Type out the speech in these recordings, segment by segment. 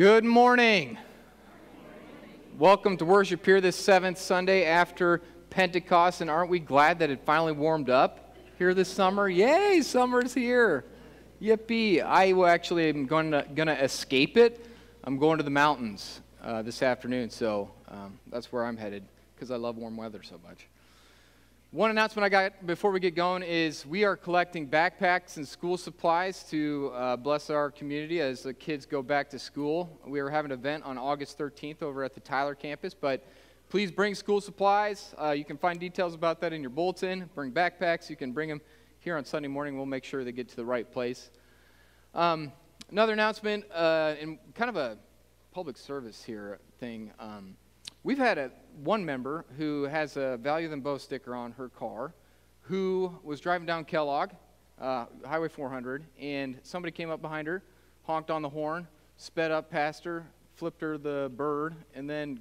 Good morning. Welcome to worship here this seventh Sunday after Pentecost. And aren't we glad that it finally warmed up here this summer? Yay, summer's here. Yippee. I actually am going to, going to escape it. I'm going to the mountains uh, this afternoon, so um, that's where I'm headed because I love warm weather so much. One announcement I got before we get going is we are collecting backpacks and school supplies to uh, bless our community as the kids go back to school. We are having an event on August 13th over at the Tyler campus, but please bring school supplies. Uh, you can find details about that in your bulletin. Bring backpacks. You can bring them here on Sunday morning. We'll make sure they get to the right place. Um, another announcement, uh, kind of a public service here thing. Um, we've had a one member who has a Value Them Both sticker on her car who was driving down Kellogg, uh, Highway 400, and somebody came up behind her, honked on the horn, sped up past her, flipped her the bird, and then,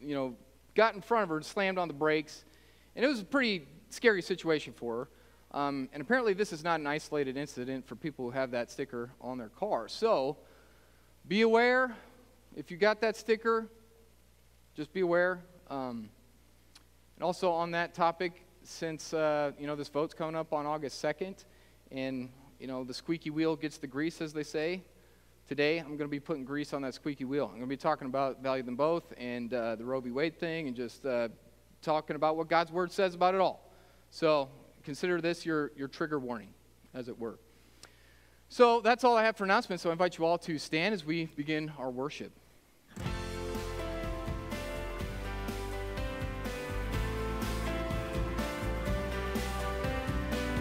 you know, got in front of her and slammed on the brakes. And it was a pretty scary situation for her. Um, and apparently, this is not an isolated incident for people who have that sticker on their car. So, be aware if you got that sticker, just be aware. Um, and also on that topic, since uh, you know this vote's coming up on August 2nd, and you know the squeaky wheel gets the grease, as they say. Today, I'm going to be putting grease on that squeaky wheel. I'm going to be talking about value them both and uh, the Roe v. Wade thing, and just uh, talking about what God's word says about it all. So consider this your your trigger warning, as it were. So that's all I have for announcements. So I invite you all to stand as we begin our worship.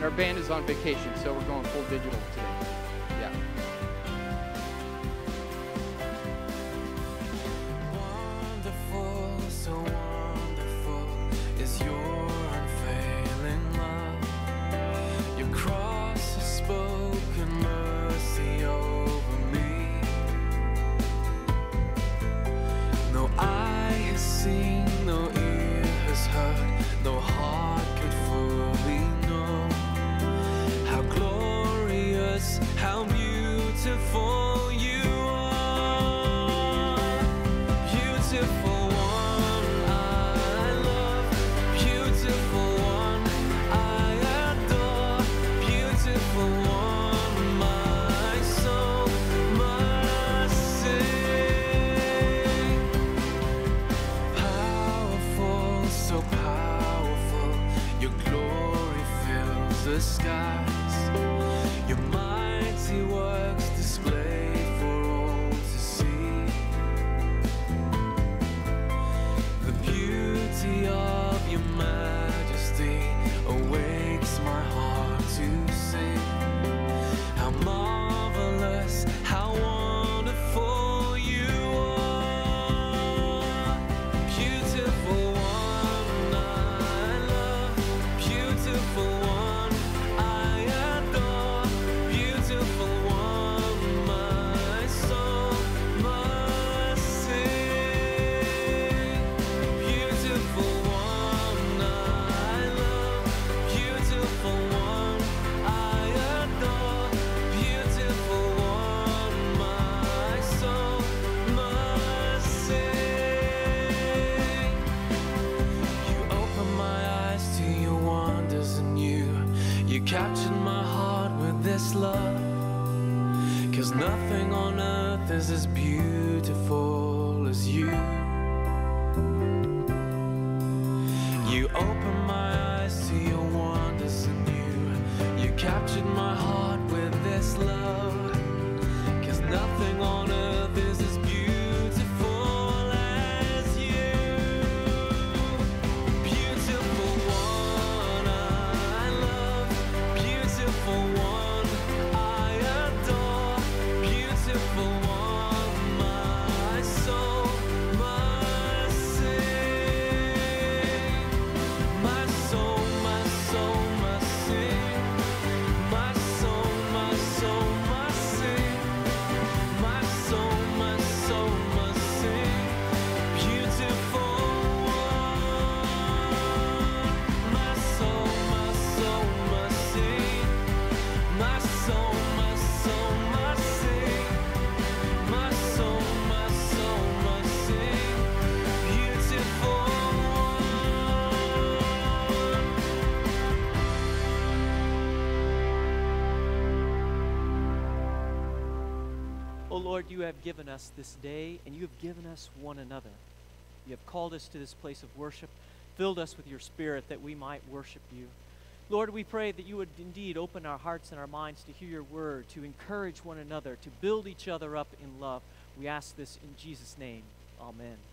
Our band is on vacation, so we're going full digital today. My heart with this love. Cause nothing on earth is as beautiful as soul, you have given us this day and you have given us one another. You have called us to this place of worship, filled us with your spirit that we might worship you. Lord, we pray that you would indeed open our hearts and our minds to hear your word, to encourage one another, to build each other up in love. We ask this in Jesus' name. Amen.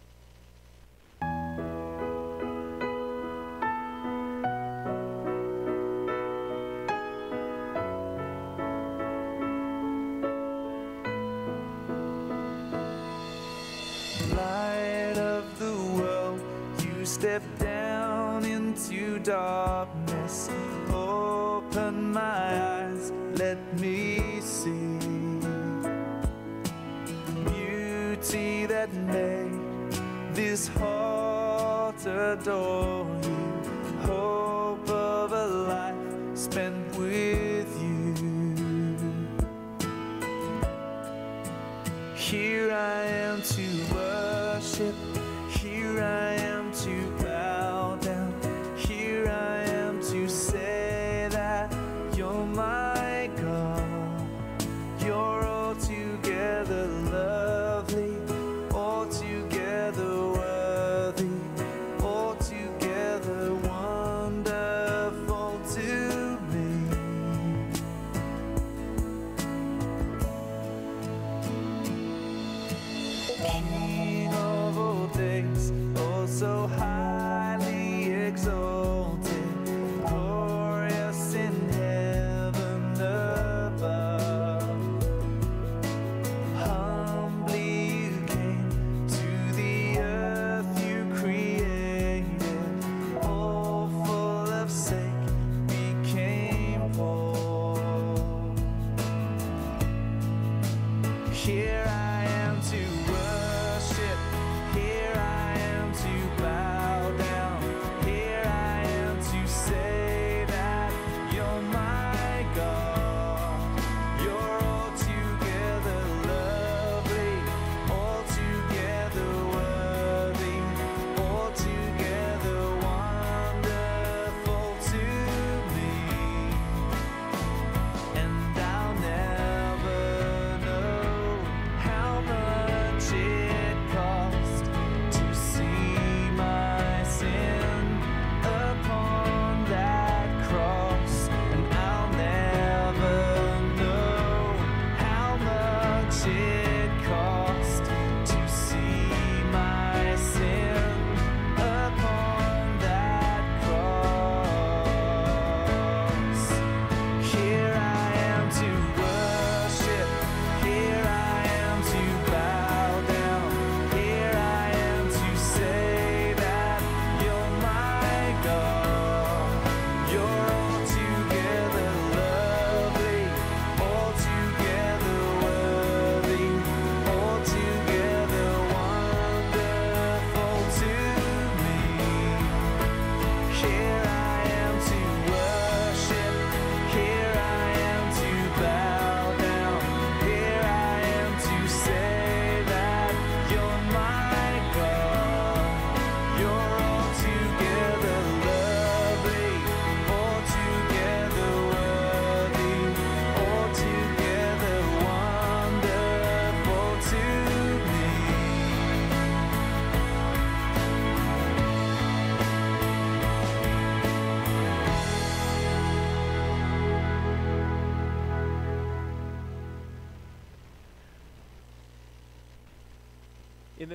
Step down into darkness. Open my eyes, let me see beauty that made this heart adore you. Hope of a life spent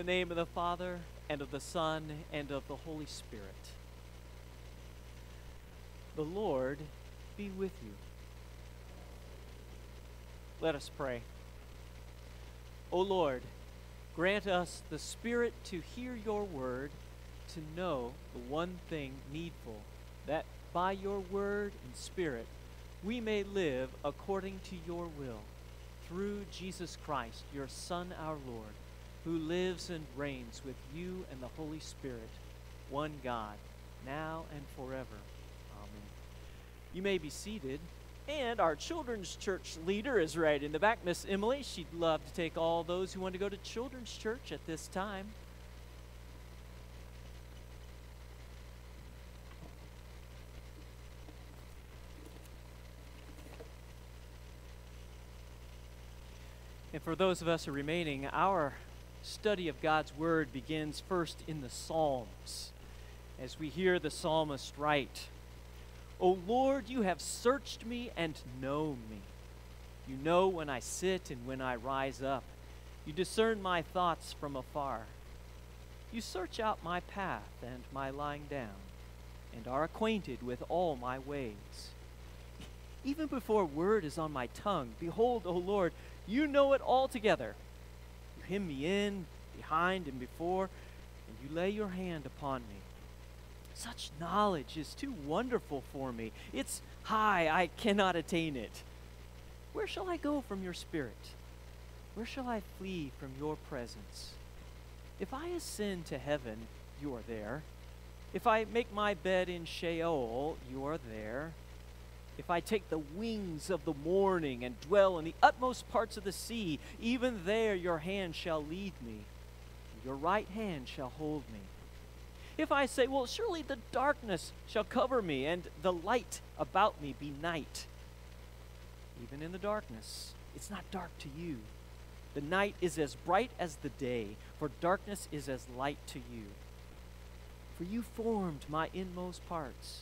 name of the Father, and of the Son, and of the Holy Spirit. The Lord be with you. Let us pray. O Lord, grant us the Spirit to hear your word, to know the one thing needful, that by your word and Spirit we may live according to your will, through Jesus Christ, your Son, our Lord, who lives and reigns with you and the Holy Spirit, one God, now and forever. Amen. You may be seated. And our children's church leader is right in the back, Miss Emily. She'd love to take all those who want to go to children's church at this time. And for those of us who are remaining, our study of God's Word begins first in the Psalms, as we hear the psalmist write, O Lord, you have searched me and know me. You know when I sit and when I rise up. You discern my thoughts from afar. You search out my path and my lying down, and are acquainted with all my ways. Even before word is on my tongue, behold, O Lord, you know it altogether. Hem me in, behind, and before, and you lay your hand upon me. Such knowledge is too wonderful for me. It's high, I cannot attain it. Where shall I go from your spirit? Where shall I flee from your presence? If I ascend to heaven, you are there. If I make my bed in Sheol, you are there. If I take the wings of the morning and dwell in the utmost parts of the sea, even there your hand shall lead me, your right hand shall hold me. If I say, Well, surely the darkness shall cover me, and the light about me be night. Even in the darkness, it's not dark to you. The night is as bright as the day, for darkness is as light to you. For you formed my inmost parts.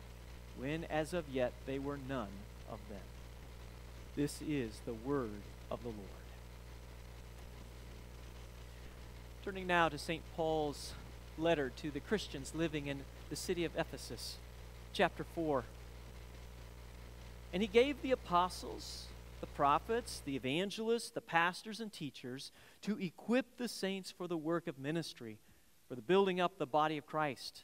when as of yet they were none of them. This is the word of the Lord. Turning now to St. Paul's letter to the Christians living in the city of Ephesus, chapter 4. And he gave the apostles, the prophets, the evangelists, the pastors, and teachers to equip the saints for the work of ministry, for the building up the body of Christ,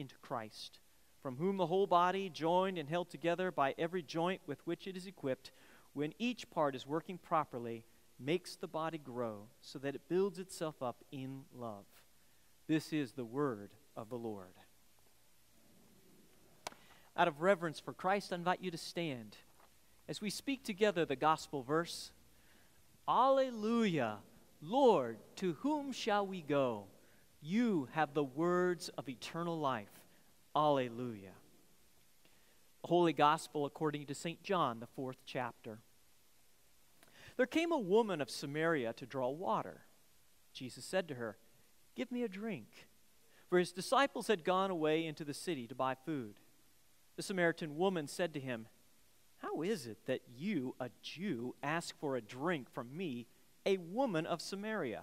into Christ, from whom the whole body, joined and held together by every joint with which it is equipped, when each part is working properly, makes the body grow so that it builds itself up in love. This is the word of the Lord out of reverence for Christ, I invite you to stand as we speak together the gospel verse Alleluia! Lord, to whom shall we go? You have the words of eternal life. Alleluia. The Holy Gospel according to St. John, the fourth chapter. There came a woman of Samaria to draw water. Jesus said to her, Give me a drink. For his disciples had gone away into the city to buy food. The Samaritan woman said to him, How is it that you, a Jew, ask for a drink from me, a woman of Samaria?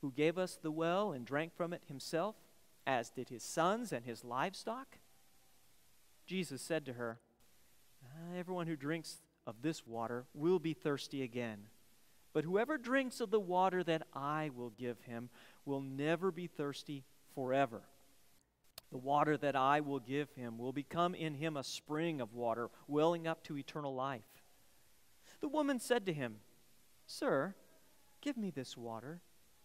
who gave us the well and drank from it himself, as did his sons and his livestock? Jesus said to her, ah, Everyone who drinks of this water will be thirsty again. But whoever drinks of the water that I will give him will never be thirsty forever. The water that I will give him will become in him a spring of water, welling up to eternal life. The woman said to him, Sir, give me this water,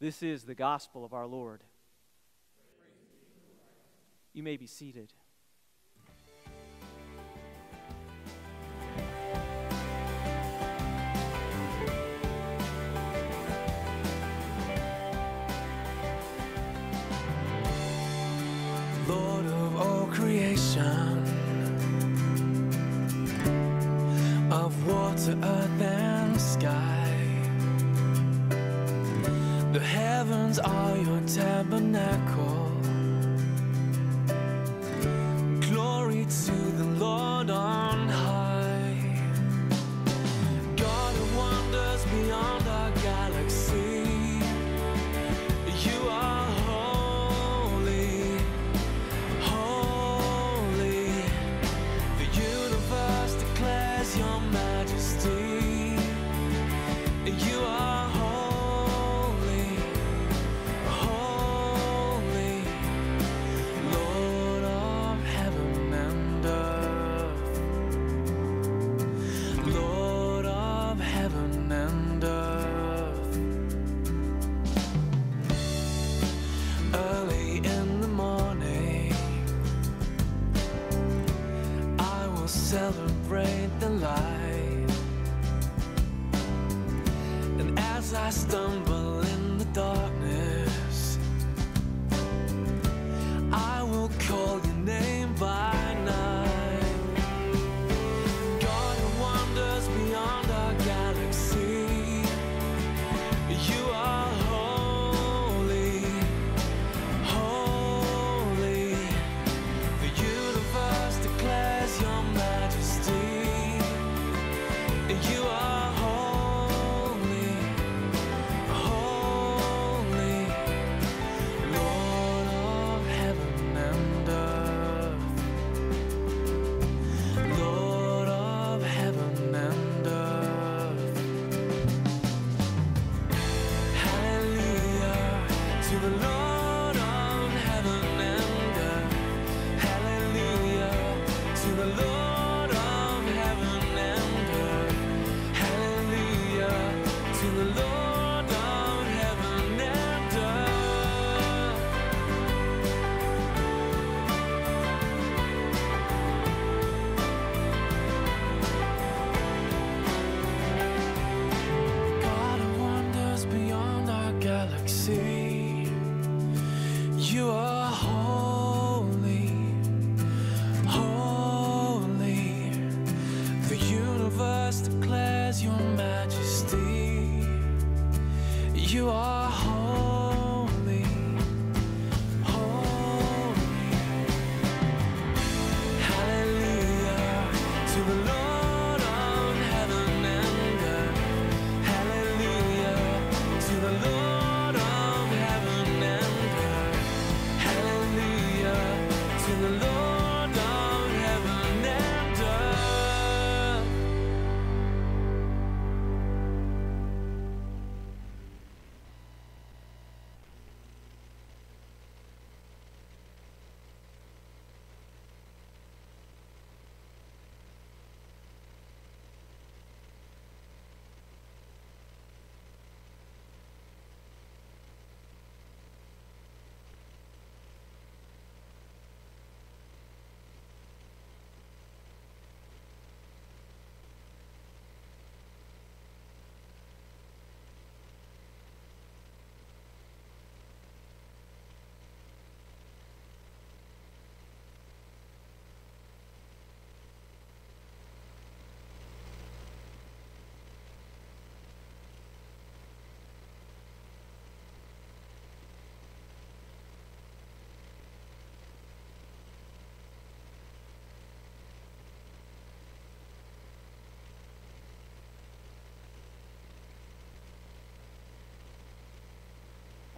This is the gospel of our Lord. You may be seated. Lord of all creation, of water, earth, and sky. The heavens are your tabernacle.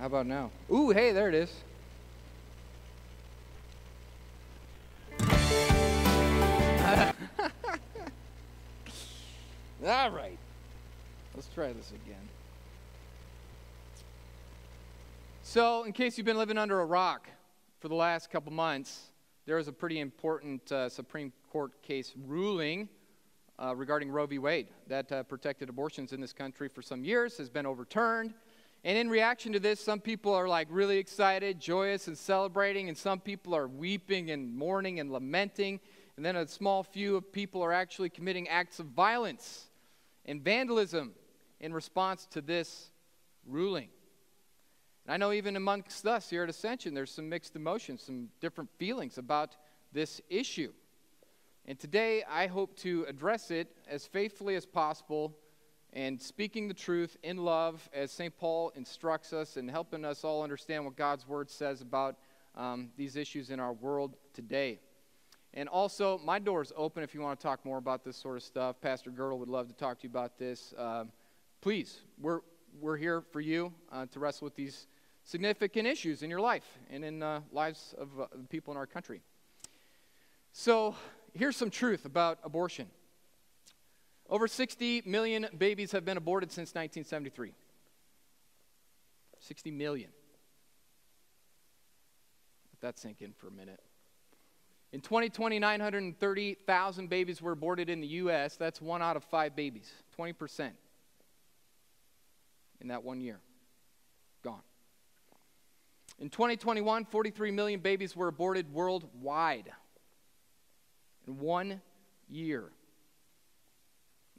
How about now? Ooh, hey, there it is. All right. Let's try this again. So, in case you've been living under a rock for the last couple months, there was a pretty important uh, Supreme Court case ruling uh, regarding Roe v. Wade that uh, protected abortions in this country for some years, has been overturned. And in reaction to this, some people are like really excited, joyous, and celebrating, and some people are weeping and mourning and lamenting. And then a small few of people are actually committing acts of violence and vandalism in response to this ruling. And I know even amongst us here at Ascension, there's some mixed emotions, some different feelings about this issue. And today, I hope to address it as faithfully as possible and speaking the truth in love as St. Paul instructs us and helping us all understand what God's Word says about um, these issues in our world today. And also, my door is open if you want to talk more about this sort of stuff. Pastor Girdle would love to talk to you about this. Um, please, we're, we're here for you uh, to wrestle with these significant issues in your life and in uh, lives of uh, people in our country. So, here's some truth about abortion. Over 60 million babies have been aborted since 1973. 60 million. Let that sink in for a minute. In 2020, 930,000 babies were aborted in the U.S. That's one out of five babies, 20% in that one year. Gone. In 2021, 43 million babies were aborted worldwide in one year.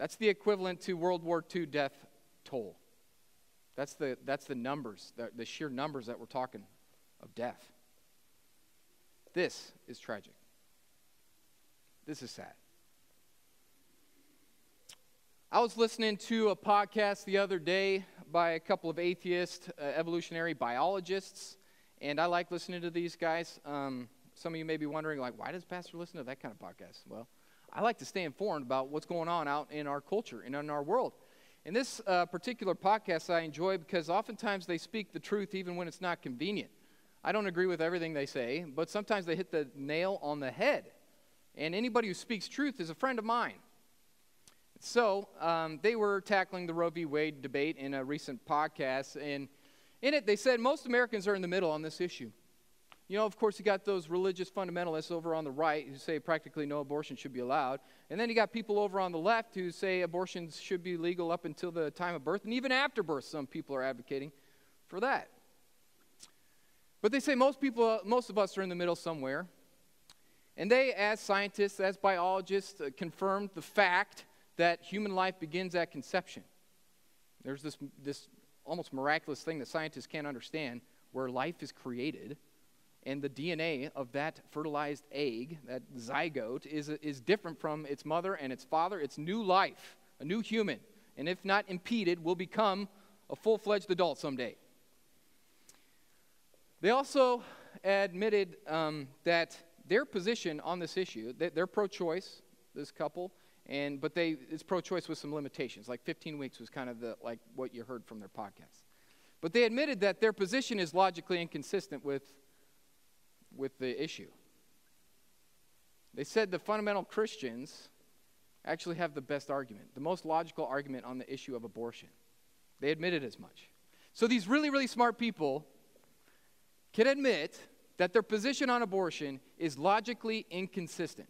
That's the equivalent to World War II death toll. That's the, that's the numbers, the, the sheer numbers that we're talking of death. This is tragic. This is sad. I was listening to a podcast the other day by a couple of atheist uh, evolutionary biologists, and I like listening to these guys. Um, some of you may be wondering, like, why does Pastor listen to that kind of podcast? Well, I like to stay informed about what's going on out in our culture and in our world. And this uh, particular podcast I enjoy because oftentimes they speak the truth even when it's not convenient. I don't agree with everything they say, but sometimes they hit the nail on the head. And anybody who speaks truth is a friend of mine. So um, they were tackling the Roe v. Wade debate in a recent podcast, and in it they said most Americans are in the middle on this issue. You know, of course, you got those religious fundamentalists over on the right who say practically no abortion should be allowed. And then you got people over on the left who say abortions should be legal up until the time of birth. And even after birth, some people are advocating for that. But they say most people, most of us are in the middle somewhere. And they, as scientists, as biologists, uh, confirmed the fact that human life begins at conception. There's this, this almost miraculous thing that scientists can't understand where life is created and the DNA of that fertilized egg, that zygote, is, is different from its mother and its father. It's new life, a new human. And if not impeded, will become a full fledged adult someday. They also admitted um, that their position on this issue, they, they're pro choice, this couple, and, but they, it's pro choice with some limitations. Like 15 weeks was kind of the, like what you heard from their podcast. But they admitted that their position is logically inconsistent with with the issue. They said the fundamental Christians actually have the best argument, the most logical argument on the issue of abortion. They admitted as much. So these really, really smart people can admit that their position on abortion is logically inconsistent.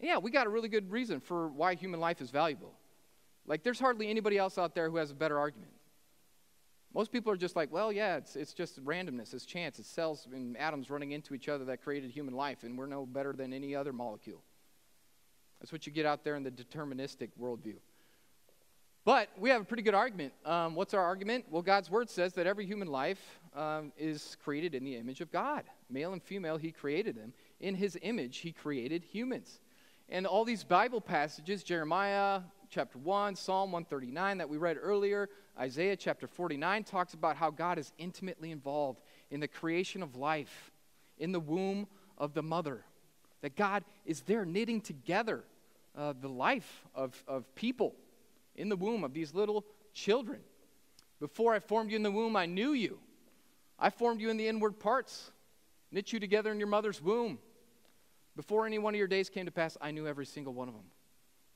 Yeah, we got a really good reason for why human life is valuable. Like, there's hardly anybody else out there who has a better argument. Most people are just like, well, yeah, it's, it's just randomness, it's chance, it's cells and atoms running into each other that created human life, and we're no better than any other molecule. That's what you get out there in the deterministic worldview. But we have a pretty good argument. Um, what's our argument? Well, God's word says that every human life um, is created in the image of God. Male and female, He created them. In His image, He created humans. And all these Bible passages, Jeremiah, chapter 1, Psalm 139 that we read earlier, Isaiah chapter 49 talks about how God is intimately involved in the creation of life in the womb of the mother. That God is there knitting together uh, the life of, of people in the womb of these little children. Before I formed you in the womb, I knew you. I formed you in the inward parts, knit you together in your mother's womb. Before any one of your days came to pass, I knew every single one of them.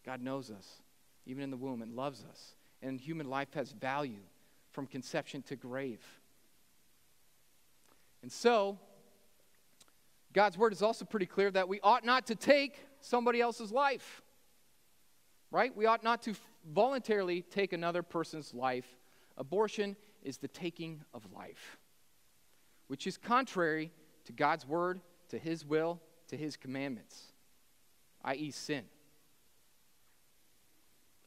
God knows us, even in the womb, and loves us. And human life has value from conception to grave. And so, God's word is also pretty clear that we ought not to take somebody else's life. Right? We ought not to voluntarily take another person's life. Abortion is the taking of life, which is contrary to God's word, to his will, to his commandments, i.e., sin.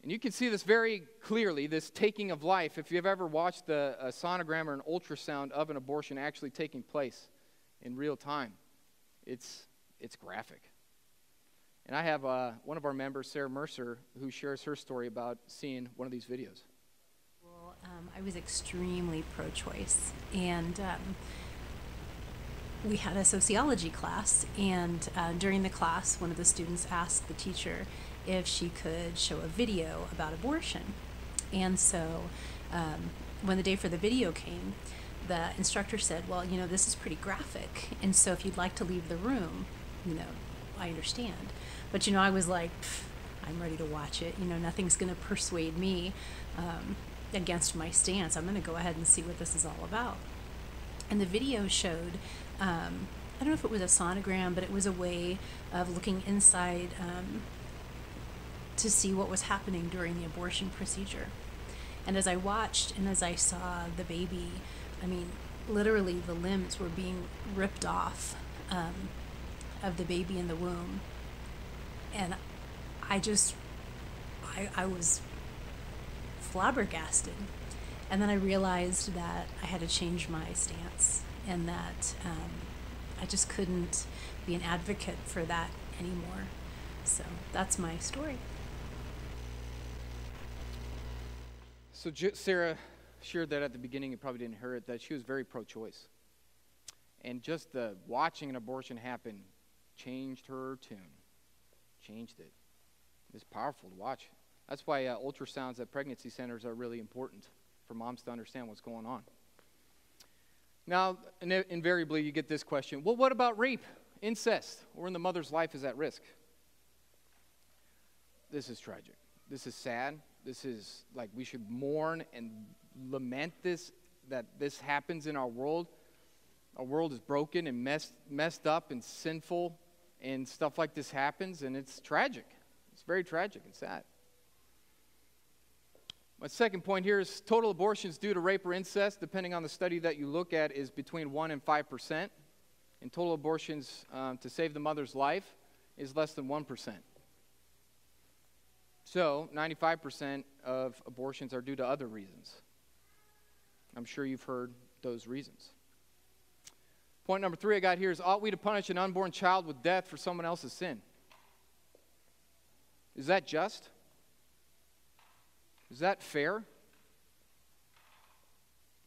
And you can see this very clearly, this taking of life, if you've ever watched a, a sonogram or an ultrasound of an abortion actually taking place in real time. It's, it's graphic. And I have uh, one of our members, Sarah Mercer, who shares her story about seeing one of these videos. Well, um, I was extremely pro choice. And um, we had a sociology class. And uh, during the class, one of the students asked the teacher if she could show a video about abortion. And so um, when the day for the video came, the instructor said, Well, you know, this is pretty graphic. And so if you'd like to leave the room, you know, I understand. But, you know, I was like, I'm ready to watch it. You know, nothing's going to persuade me um, against my stance. I'm going to go ahead and see what this is all about. And the video showed, um, I don't know if it was a sonogram, but it was a way of looking inside um, to see what was happening during the abortion procedure. And as I watched and as I saw the baby, I mean, literally the limbs were being ripped off um, of the baby in the womb. And I just, I, I was flabbergasted. And then I realized that I had to change my stance and that um, I just couldn't be an advocate for that anymore. So that's my story. So Sarah shared that at the beginning. You probably didn't hear it. That she was very pro-choice, and just the watching an abortion happen changed her tune, changed it. It's powerful to watch. That's why uh, ultrasounds at pregnancy centers are really important for moms to understand what's going on. Now, in- invariably, you get this question: Well, what about rape, incest, or when the mother's life is at risk? This is tragic. This is sad. This is like we should mourn and lament this that this happens in our world. Our world is broken and messed, messed up and sinful, and stuff like this happens, and it's tragic. It's very tragic and sad. My second point here is total abortions due to rape or incest, depending on the study that you look at, is between 1 and 5%. And total abortions um, to save the mother's life is less than 1%. So, 95% of abortions are due to other reasons. I'm sure you've heard those reasons. Point number three I got here is ought we to punish an unborn child with death for someone else's sin? Is that just? Is that fair?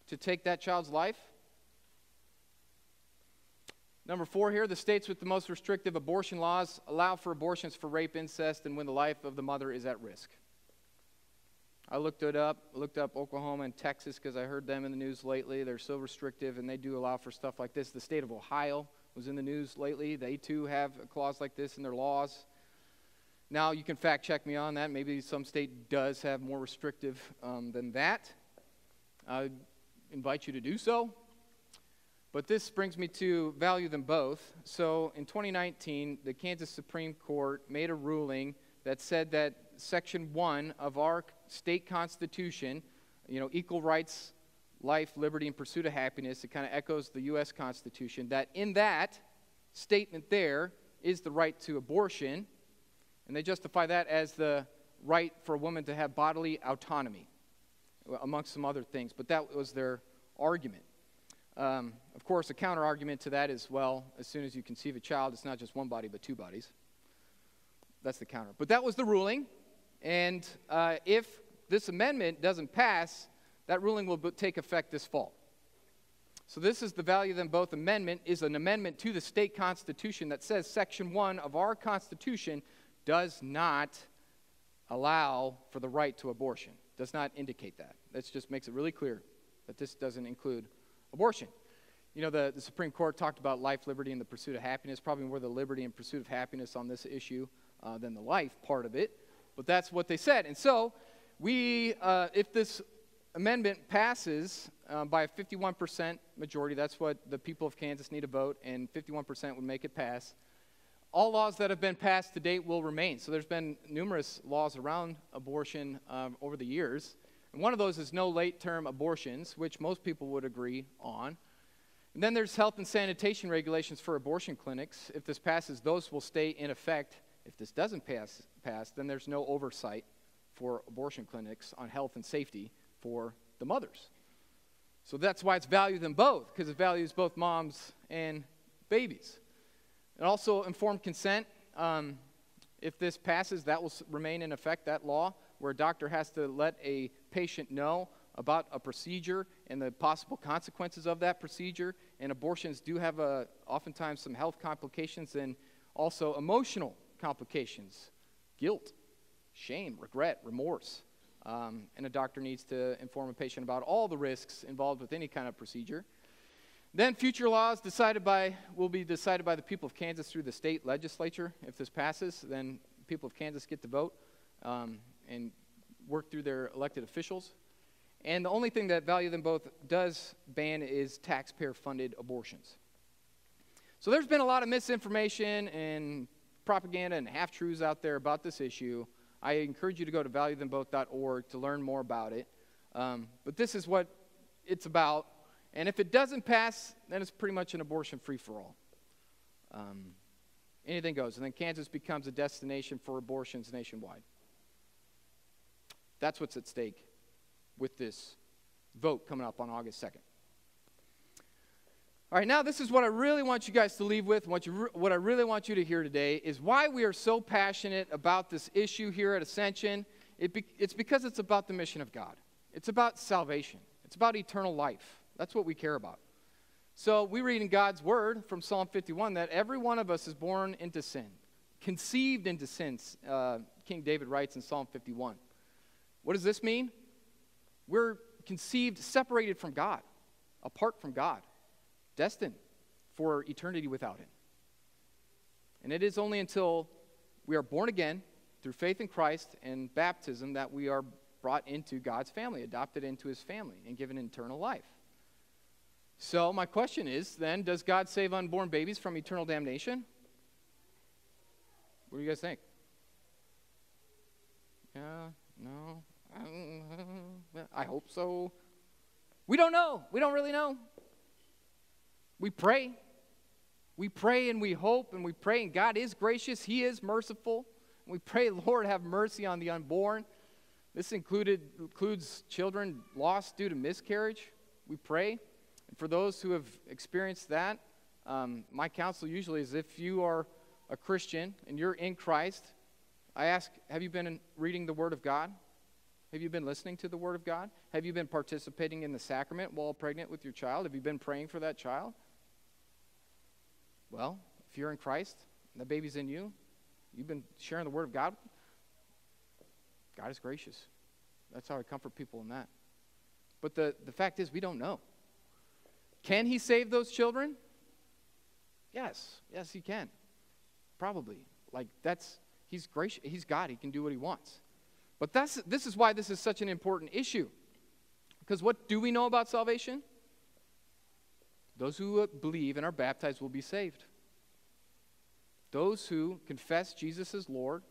To take that child's life? Number four here the states with the most restrictive abortion laws allow for abortions for rape, incest, and when the life of the mother is at risk. I looked it up, looked up Oklahoma and Texas because I heard them in the news lately. They're so restrictive and they do allow for stuff like this. The state of Ohio was in the news lately. They too have a clause like this in their laws. Now, you can fact check me on that. Maybe some state does have more restrictive um, than that. I invite you to do so. But this brings me to value them both. So in 2019, the Kansas Supreme Court made a ruling that said that Section 1 of our state constitution, you know, equal rights, life, liberty, and pursuit of happiness, it kind of echoes the U.S. Constitution, that in that statement there is the right to abortion, and they justify that as the right for a woman to have bodily autonomy, amongst some other things. But that was their argument. Um, of course, a counter argument to that is well, as soon as you conceive a child, it's not just one body, but two bodies. That's the counter. But that was the ruling. And uh, if this amendment doesn't pass, that ruling will take effect this fall. So this is the value of them both. Amendment is an amendment to the state constitution that says Section 1 of our Constitution does not allow for the right to abortion, does not indicate that. That just makes it really clear that this doesn't include abortion. You know, the, the Supreme Court talked about life, liberty, and the pursuit of happiness, probably more the liberty and pursuit of happiness on this issue uh, than the life part of it. But that's what they said. And so, we, uh, if this amendment passes um, by a 51% majority, that's what the people of Kansas need to vote, and 51% would make it pass. All laws that have been passed to date will remain. So there's been numerous laws around abortion um, over the years. And one of those is no late term abortions, which most people would agree on. And then there's health and sanitation regulations for abortion clinics. If this passes, those will stay in effect. If this doesn't pass, pass then there's no oversight for abortion clinics on health and safety for the mothers. So that's why it's valued them both, because it values both moms and babies. And also informed consent. Um, if this passes, that will remain in effect, that law, where a doctor has to let a patient know about a procedure and the possible consequences of that procedure. And abortions do have uh, oftentimes some health complications and also emotional complications guilt, shame, regret, remorse. Um, and a doctor needs to inform a patient about all the risks involved with any kind of procedure. Then future laws decided by will be decided by the people of Kansas through the state legislature. If this passes, then people of Kansas get to vote um, and work through their elected officials. And the only thing that Value Them Both does ban is taxpayer-funded abortions. So there's been a lot of misinformation and propaganda and half-truths out there about this issue. I encourage you to go to valuethemboth.org to learn more about it. Um, but this is what it's about. And if it doesn't pass, then it's pretty much an abortion free for all. Um, anything goes. And then Kansas becomes a destination for abortions nationwide. That's what's at stake with this vote coming up on August 2nd. All right, now this is what I really want you guys to leave with. What, you what I really want you to hear today is why we are so passionate about this issue here at Ascension. It be- it's because it's about the mission of God, it's about salvation, it's about eternal life. That's what we care about. So we read in God's word from Psalm 51 that every one of us is born into sin, conceived into sin, uh, King David writes in Psalm 51. What does this mean? We're conceived separated from God, apart from God, destined for eternity without Him. And it is only until we are born again through faith in Christ and baptism that we are brought into God's family, adopted into His family, and given eternal life. So, my question is then, does God save unborn babies from eternal damnation? What do you guys think? Yeah, no, I hope so. We don't know. We don't really know. We pray. We pray and we hope and we pray, and God is gracious. He is merciful. We pray, Lord, have mercy on the unborn. This included, includes children lost due to miscarriage. We pray. And for those who have experienced that, um, my counsel usually is if you are a Christian and you're in Christ, I ask, have you been reading the Word of God? Have you been listening to the Word of God? Have you been participating in the sacrament while pregnant with your child? Have you been praying for that child? Well, if you're in Christ and the baby's in you, you've been sharing the Word of God, God is gracious. That's how I comfort people in that. But the, the fact is, we don't know. Can He save those children? Yes. Yes, He can. Probably. Like, that's, He's gracious. He's God. He can do what He wants. But that's, this is why this is such an important issue. Because what do we know about salvation? Those who uh, believe and are baptized will be saved. Those who confess Jesus as Lord,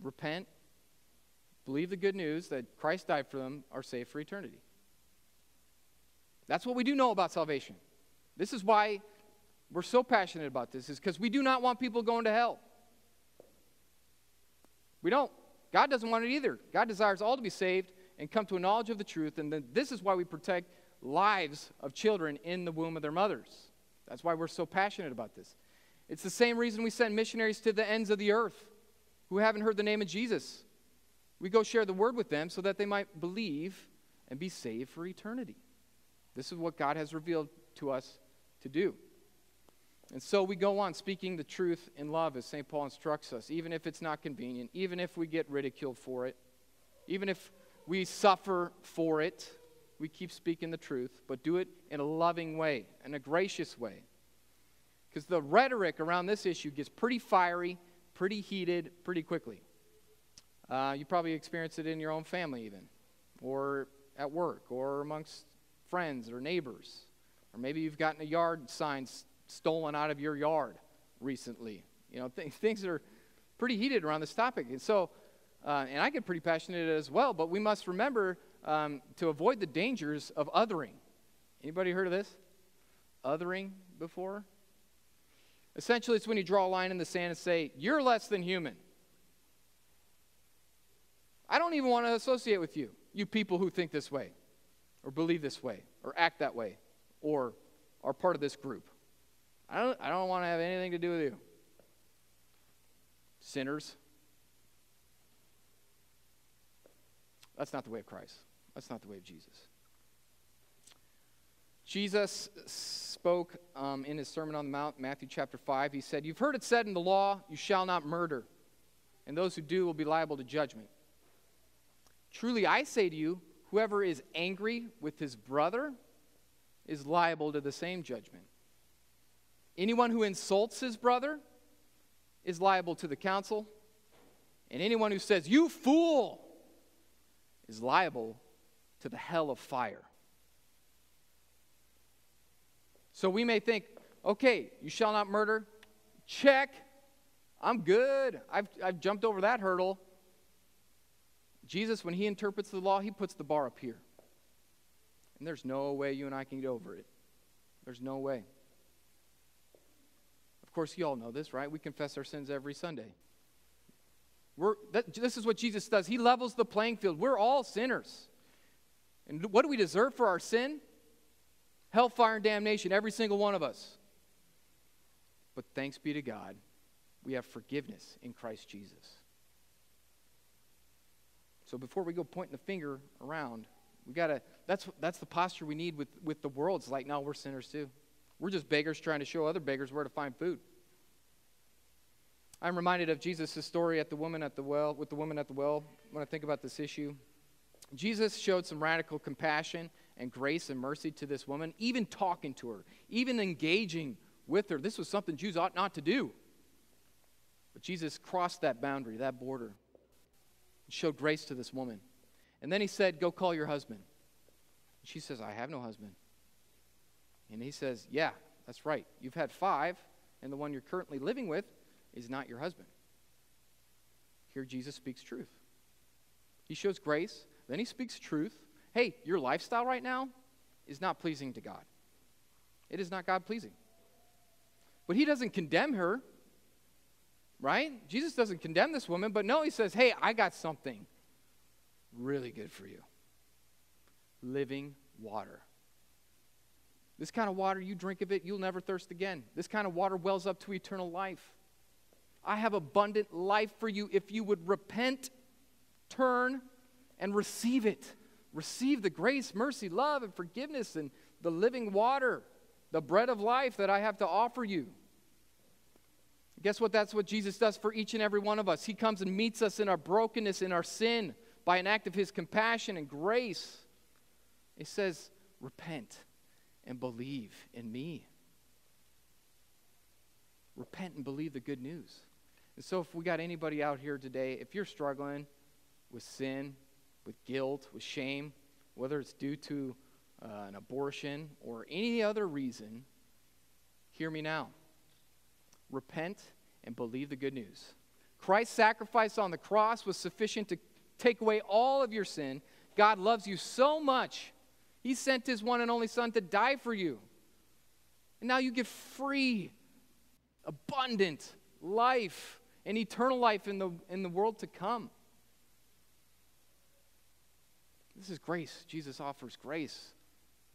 repent, believe the good news that Christ died for them, are saved for eternity. That's what we do know about salvation. This is why we're so passionate about this, is because we do not want people going to hell. We don't. God doesn't want it either. God desires all to be saved and come to a knowledge of the truth, and then this is why we protect lives of children in the womb of their mothers. That's why we're so passionate about this. It's the same reason we send missionaries to the ends of the earth who haven't heard the name of Jesus. We go share the word with them so that they might believe and be saved for eternity. This is what God has revealed to us to do. And so we go on speaking the truth in love as St. Paul instructs us, even if it's not convenient, even if we get ridiculed for it, even if we suffer for it. We keep speaking the truth, but do it in a loving way, in a gracious way. Because the rhetoric around this issue gets pretty fiery, pretty heated, pretty quickly. Uh, you probably experience it in your own family, even, or at work, or amongst friends or neighbors. Or maybe you've gotten a yard sign stolen out of your yard recently. You know, th- things are pretty heated around this topic. And so, uh, and I get pretty passionate as well, but we must remember um, to avoid the dangers of othering. Anybody heard of this? Othering before? Essentially, it's when you draw a line in the sand and say, You're less than human. I don't even want to associate with you, you people who think this way, or believe this way, or act that way, or are part of this group. I don't, I don't want to have anything to do with you. Sinners. That's not the way of Christ. That's not the way of Jesus. Jesus spoke um, in his Sermon on the Mount, Matthew chapter 5. He said, You've heard it said in the law, you shall not murder, and those who do will be liable to judgment. Truly, I say to you, whoever is angry with his brother is liable to the same judgment. Anyone who insults his brother is liable to the council, and anyone who says, You fool, is liable to the hell of fire. So we may think, okay, you shall not murder. Check. I'm good. I've, I've jumped over that hurdle. Jesus, when he interprets the law, he puts the bar up here. And there's no way you and I can get over it. There's no way. Of course, you all know this, right? We confess our sins every Sunday. We're, that, this is what Jesus does. He levels the playing field. We're all sinners. And what do we deserve for our sin? Hellfire and damnation, every single one of us. But thanks be to God, we have forgiveness in Christ Jesus. So before we go pointing the finger around, we gotta that's that's the posture we need with, with the world. It's like, no, we're sinners too. We're just beggars trying to show other beggars where to find food. I'm reminded of Jesus' story at the woman at the well, with the woman at the well, when I think about this issue. Jesus showed some radical compassion and grace and mercy to this woman, even talking to her, even engaging with her. This was something Jews ought not to do. But Jesus crossed that boundary, that border, and showed grace to this woman. And then he said, Go call your husband. And she says, I have no husband. And he says, Yeah, that's right. You've had five, and the one you're currently living with is not your husband. Here, Jesus speaks truth. He shows grace, then he speaks truth. Hey, your lifestyle right now is not pleasing to God. It is not God pleasing. But he doesn't condemn her, right? Jesus doesn't condemn this woman, but no, he says, Hey, I got something really good for you living water. This kind of water, you drink of it, you'll never thirst again. This kind of water wells up to eternal life. I have abundant life for you if you would repent, turn, and receive it. Receive the grace, mercy, love, and forgiveness and the living water, the bread of life that I have to offer you. Guess what? That's what Jesus does for each and every one of us. He comes and meets us in our brokenness, in our sin, by an act of His compassion and grace. He says, Repent and believe in me. Repent and believe the good news. And so, if we got anybody out here today, if you're struggling with sin, with guilt, with shame, whether it's due to uh, an abortion or any other reason, hear me now. Repent and believe the good news. Christ's sacrifice on the cross was sufficient to take away all of your sin. God loves you so much, He sent His one and only Son to die for you. And now you get free, abundant life and eternal life in the, in the world to come. This is grace. Jesus offers grace.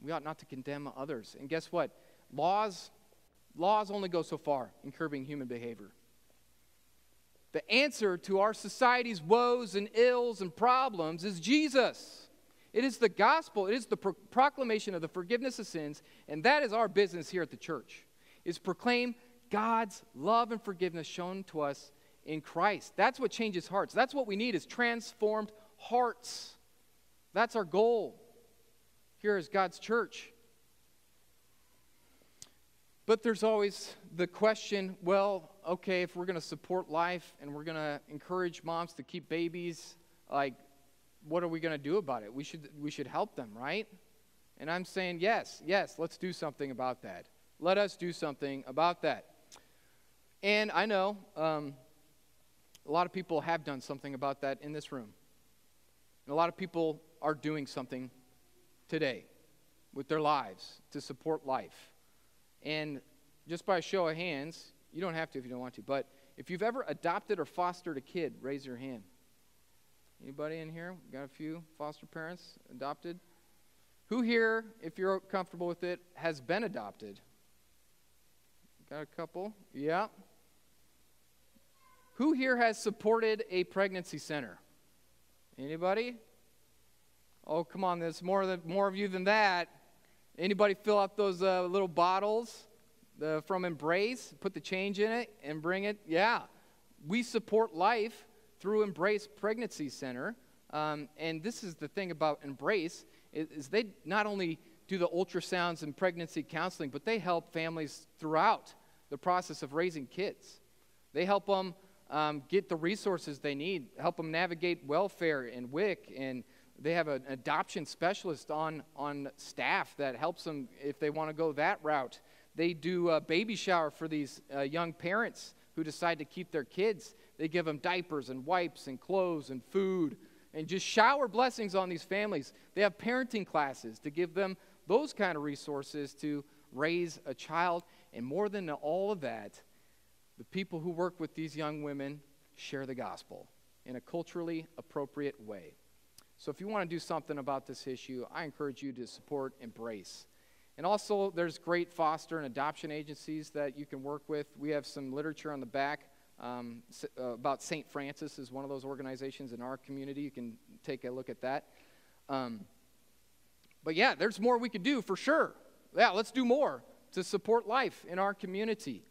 We ought not to condemn others. And guess what? Laws, laws only go so far in curbing human behavior. The answer to our society's woes and ills and problems is Jesus. It is the gospel. It is the pro- proclamation of the forgiveness of sins, and that is our business here at the church. Is proclaim God's love and forgiveness shown to us in Christ. That's what changes hearts. That's what we need is transformed hearts. That's our goal here is God's church. But there's always the question well, okay, if we're going to support life and we're going to encourage moms to keep babies, like, what are we going to do about it? We should, we should help them, right? And I'm saying, yes, yes, let's do something about that. Let us do something about that. And I know um, a lot of people have done something about that in this room. And a lot of people are doing something today with their lives to support life. And just by a show of hands, you don't have to if you don't want to, but if you've ever adopted or fostered a kid, raise your hand. Anybody in here? Got a few foster parents adopted? Who here, if you're comfortable with it, has been adopted? Got a couple? Yeah. Who here has supported a pregnancy center? Anybody? Oh, come on, there's more, than, more of you than that. Anybody fill out those uh, little bottles the, from Embrace, put the change in it, and bring it? Yeah. We support life through Embrace Pregnancy Center. Um, and this is the thing about Embrace is, is they not only do the ultrasounds and pregnancy counseling, but they help families throughout the process of raising kids. They help them um, get the resources they need, help them navigate welfare and WIC, and they have an adoption specialist on, on staff that helps them if they want to go that route. They do a baby shower for these uh, young parents who decide to keep their kids. They give them diapers and wipes and clothes and food and just shower blessings on these families. They have parenting classes to give them those kind of resources to raise a child. And more than all of that, the people who work with these young women share the gospel in a culturally appropriate way. So if you want to do something about this issue, I encourage you to support Embrace. And also, there's great foster and adoption agencies that you can work with. We have some literature on the back um, uh, about St. Francis is one of those organizations in our community. You can take a look at that. Um, but yeah, there's more we could do for sure. Yeah, let's do more to support life in our community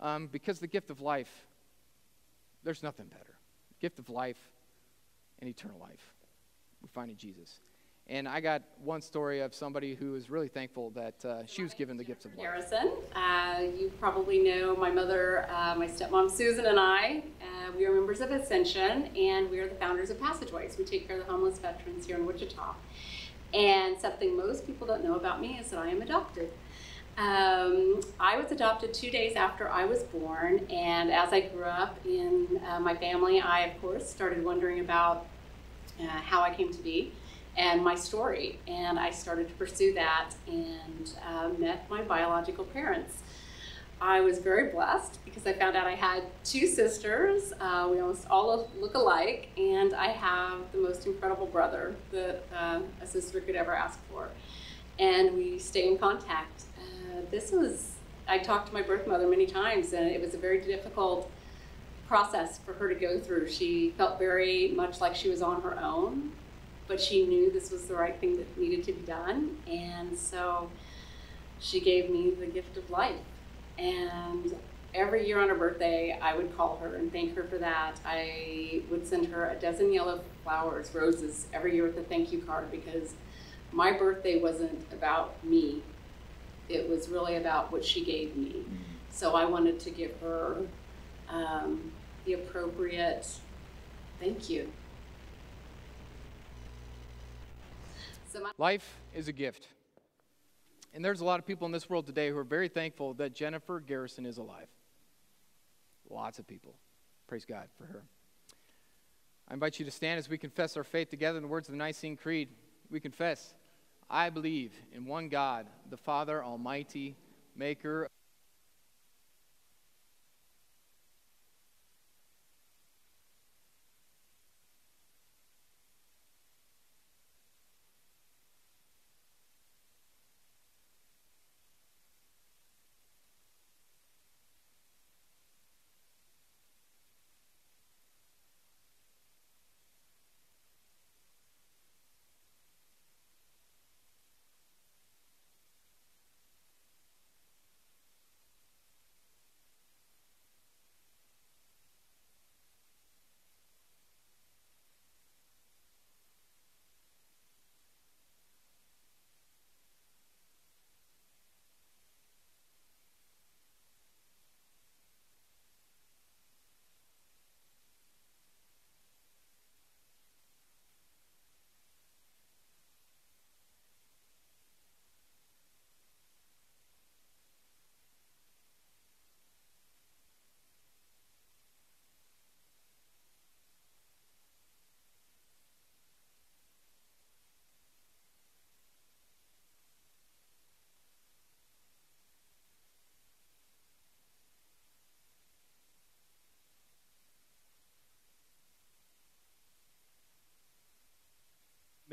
um, because the gift of life, there's nothing better. Gift of life and eternal life we find in Jesus. And I got one story of somebody who is really thankful that uh, she was given the gift of life. Harrison. Uh, you probably know my mother, uh, my stepmom Susan, and I. Uh, we are members of Ascension, and we are the founders of Passageways. We take care of the homeless veterans here in Wichita. And something most people don't know about me is that I am adopted. Um, I was adopted two days after I was born, and as I grew up in uh, my family, I, of course, started wondering about uh, how I came to be and my story. And I started to pursue that and uh, met my biological parents. I was very blessed because I found out I had two sisters. Uh, we almost all look alike, and I have the most incredible brother that uh, a sister could ever ask for. And we stay in contact. Uh, this was, I talked to my birth mother many times, and it was a very difficult process for her to go through. She felt very much like she was on her own but she knew this was the right thing that needed to be done. And so she gave me the gift of life. And every year on her birthday, I would call her and thank her for that. I would send her a dozen yellow flowers, roses, every year with a thank you card because my birthday wasn't about me. It was really about what she gave me. Mm-hmm. So I wanted to give her um, the appropriate thank you. Life is a gift. And there's a lot of people in this world today who are very thankful that Jennifer Garrison is alive. Lots of people. Praise God for her. I invite you to stand as we confess our faith together in the words of the Nicene Creed. We confess, I believe in one God, the Father Almighty, maker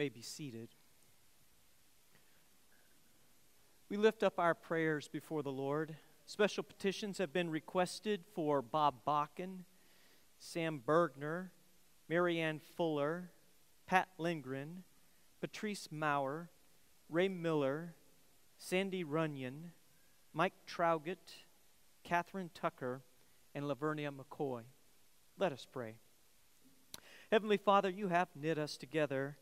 may be seated. We lift up our prayers before the Lord. Special petitions have been requested for Bob Bakken, Sam Bergner, Marianne Fuller, Pat Lindgren, Patrice Maurer, Ray Miller, Sandy Runyon, Mike Traugott, Catherine Tucker, and Lavernia McCoy. Let us pray. Heavenly Father, you have knit us together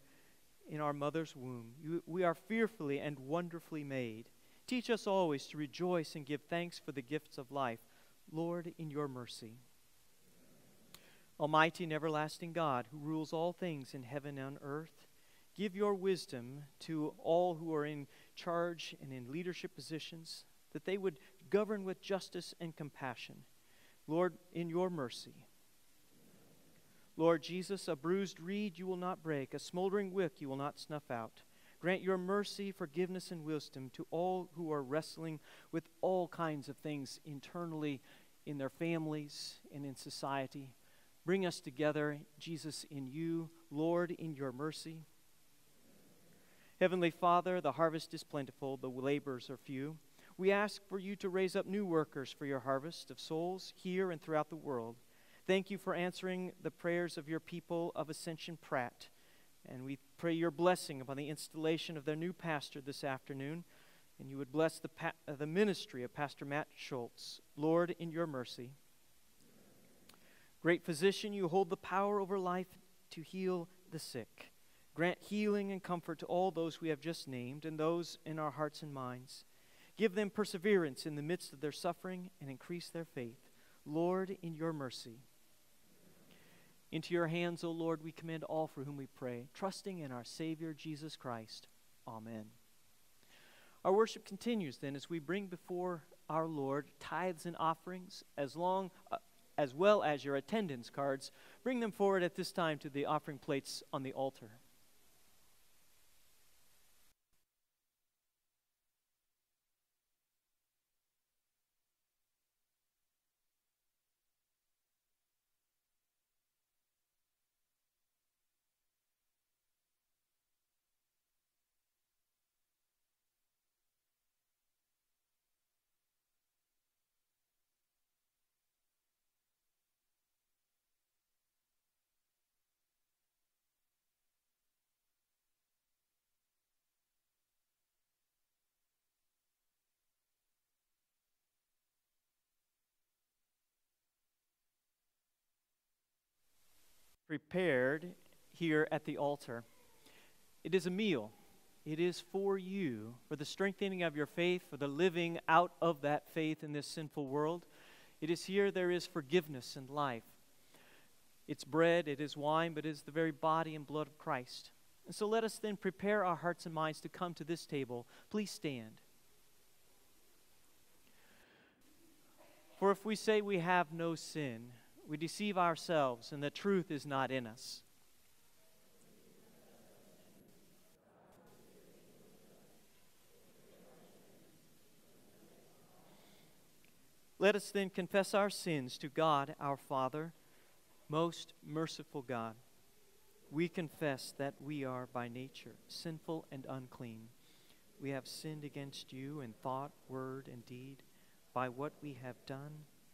in our mother's womb. You, we are fearfully and wonderfully made. Teach us always to rejoice and give thanks for the gifts of life. Lord, in your mercy. Almighty and everlasting God, who rules all things in heaven and earth, give your wisdom to all who are in charge and in leadership positions, that they would govern with justice and compassion. Lord, in your mercy. Lord Jesus, a bruised reed you will not break, a smoldering wick you will not snuff out. Grant your mercy, forgiveness, and wisdom to all who are wrestling with all kinds of things internally in their families and in society. Bring us together, Jesus, in you, Lord, in your mercy. Heavenly Father, the harvest is plentiful, the laborers are few. We ask for you to raise up new workers for your harvest of souls here and throughout the world. Thank you for answering the prayers of your people of Ascension Pratt. And we pray your blessing upon the installation of their new pastor this afternoon. And you would bless the, pa- uh, the ministry of Pastor Matt Schultz. Lord, in your mercy. Great physician, you hold the power over life to heal the sick. Grant healing and comfort to all those we have just named and those in our hearts and minds. Give them perseverance in the midst of their suffering and increase their faith. Lord, in your mercy. Into your hands, O Lord, we commend all for whom we pray, trusting in our Savior, Jesus Christ. Amen. Our worship continues then as we bring before our Lord tithes and offerings, as long uh, as well as your attendance cards. Bring them forward at this time to the offering plates on the altar. Prepared here at the altar. It is a meal. It is for you, for the strengthening of your faith, for the living out of that faith in this sinful world. It is here there is forgiveness and life. It's bread, it is wine, but it is the very body and blood of Christ. And so let us then prepare our hearts and minds to come to this table. Please stand. For if we say we have no sin, we deceive ourselves and the truth is not in us. Let us then confess our sins to God our Father, most merciful God. We confess that we are by nature sinful and unclean. We have sinned against you in thought, word, and deed, by what we have done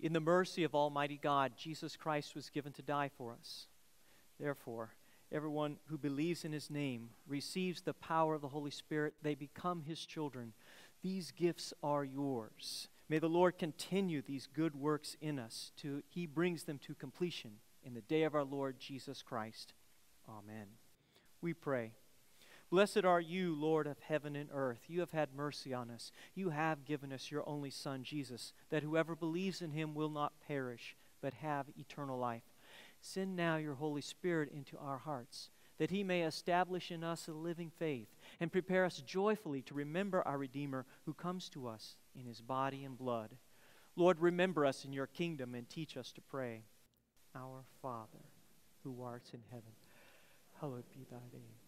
In the mercy of Almighty God, Jesus Christ was given to die for us. Therefore, everyone who believes in his name receives the power of the Holy Spirit. They become his children. These gifts are yours. May the Lord continue these good works in us to he brings them to completion in the day of our Lord Jesus Christ. Amen. We pray. Blessed are you, Lord of heaven and earth. You have had mercy on us. You have given us your only Son, Jesus, that whoever believes in him will not perish, but have eternal life. Send now your Holy Spirit into our hearts, that he may establish in us a living faith and prepare us joyfully to remember our Redeemer who comes to us in his body and blood. Lord, remember us in your kingdom and teach us to pray. Our Father, who art in heaven, hallowed be thy name.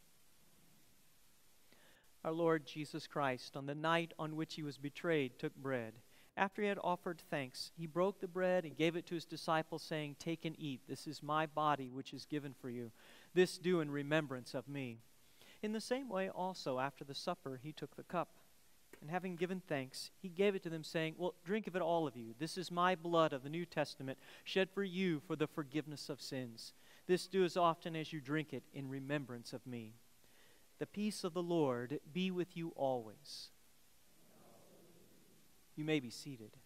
Our Lord Jesus Christ, on the night on which he was betrayed, took bread. After he had offered thanks, he broke the bread and gave it to his disciples, saying, Take and eat. This is my body, which is given for you. This do in remembrance of me. In the same way, also, after the supper, he took the cup. And having given thanks, he gave it to them, saying, Well, drink of it, all of you. This is my blood of the New Testament, shed for you for the forgiveness of sins. This do as often as you drink it in remembrance of me. The peace of the Lord be with you always. You may be seated.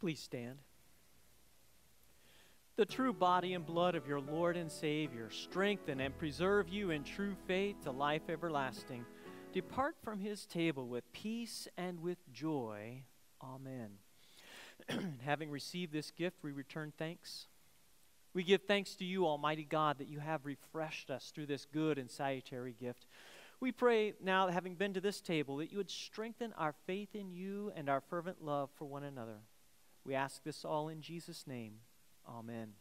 Please stand. The true body and blood of your Lord and Savior strengthen and preserve you in true faith to life everlasting. Depart from his table with peace and with joy. Amen. Having received this gift, we return thanks. We give thanks to you, Almighty God, that you have refreshed us through this good and salutary gift. We pray now, having been to this table, that you would strengthen our faith in you and our fervent love for one another. We ask this all in Jesus' name. Amen.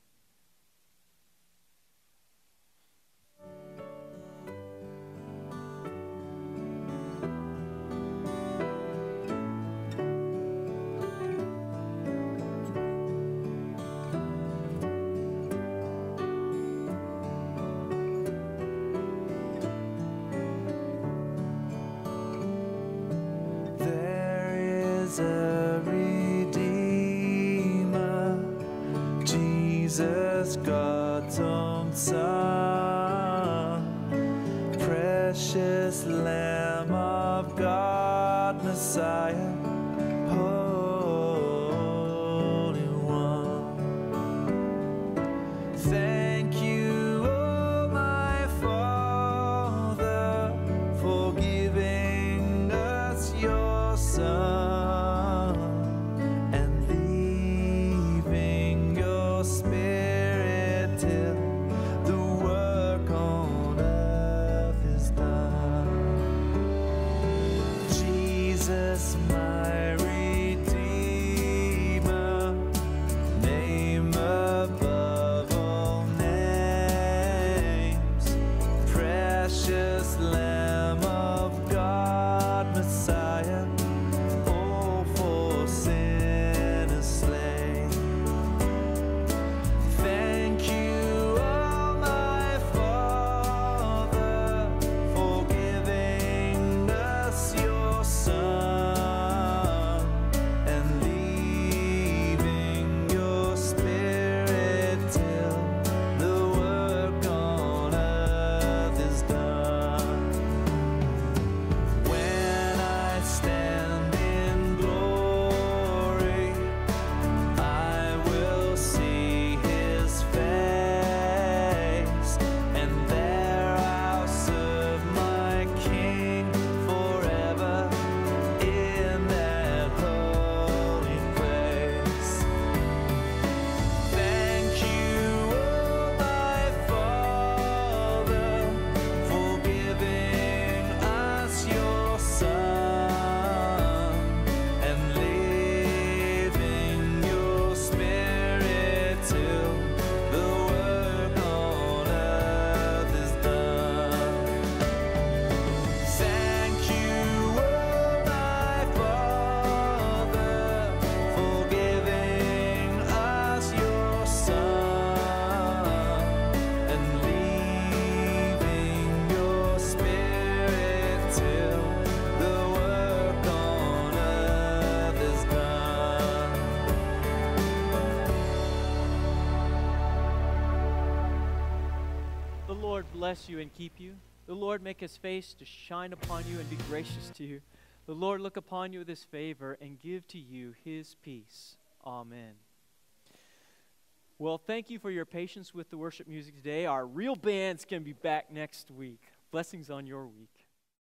Bless you and keep you. The Lord make his face to shine upon you and be gracious to you. The Lord look upon you with his favor and give to you his peace. Amen. Well, thank you for your patience with the worship music today. Our real band's to be back next week. Blessings on your week.